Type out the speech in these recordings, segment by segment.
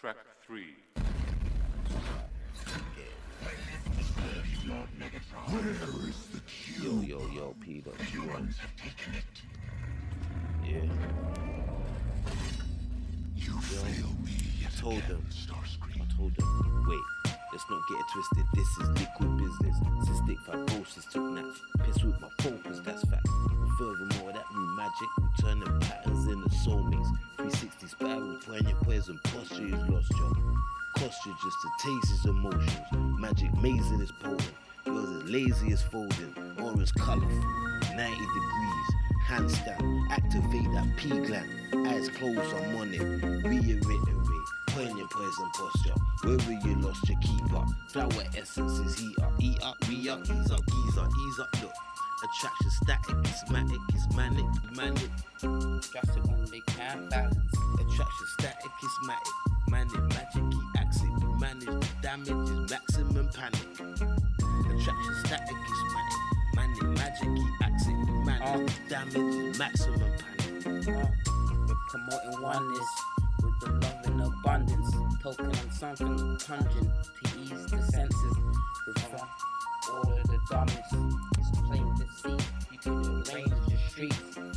Track 3. Yo, yo, yo, P dot Q1. Yeah. You fail me yet I told again, them. Starscream. I told them, wait, let's not get it twisted. This is liquid business. Cystic fibrosis took naps. Piss with my focus, that's fact. And furthermore, that new magic will turn the patterns into soulmates. 360 spiral, poignant poison, posture is lost, yo. Cost you just to taste his emotions. Magic mazing is potent. Yours is lazy as folding, aura's colorful. 90 degrees, handstand, activate that P gland. Eyes closed, I'm on it. Reiterate, poignant poison posture. Wherever you lost your keeper, flower essence is heat up, eat up, re up, ease up, ease up, ease up. Look, attraction static, it's matic, it's manic, manic. Just it when they can't balance. Attraction static, it's matic, manic, magic, key acid. Manage the damage, is maximum panic. Attraction static, it's manic, manic, magic, key acid. Manage the damage, is maximum panic. Uh, we're promoting oneness with the love in abundance. Token on something pungent to ease the senses. With all of the dumbness,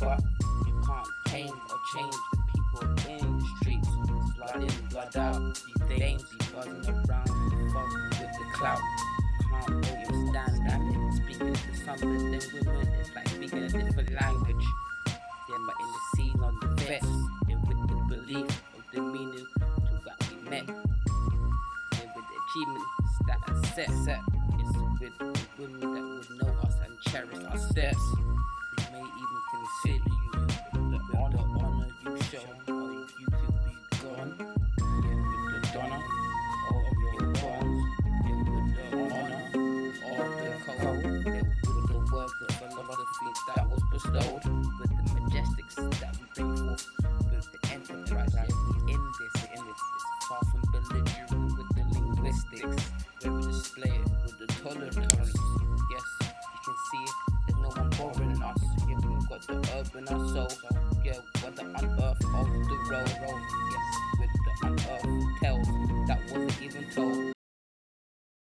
but you can't tame or change the people in the streets. Blood in, blood out. These dames be buzzing around, fuck with the clout. Can't understand that. Speaking to some of them women, it's like speaking a different language. Yeah, but in the scene on the vest, yeah, with the belief of the meaning to what we met. Yeah, with the achievements that are set, set. It's with the women that would know us and cherish our steps. May even consider you the, the honor you show, or you could be gone. With the donor of your. Yeah, with the honor of the. Yeah, with the work of philosophy that was bestowed. With the majestics that we bring forth. With the enterprise. Yeah, we in this, in this. It's far from belligerent with the linguistics. Where we display it with the tolerance. Yeah, the herb in our soul. Yeah, we're the unearth of the road. Yes,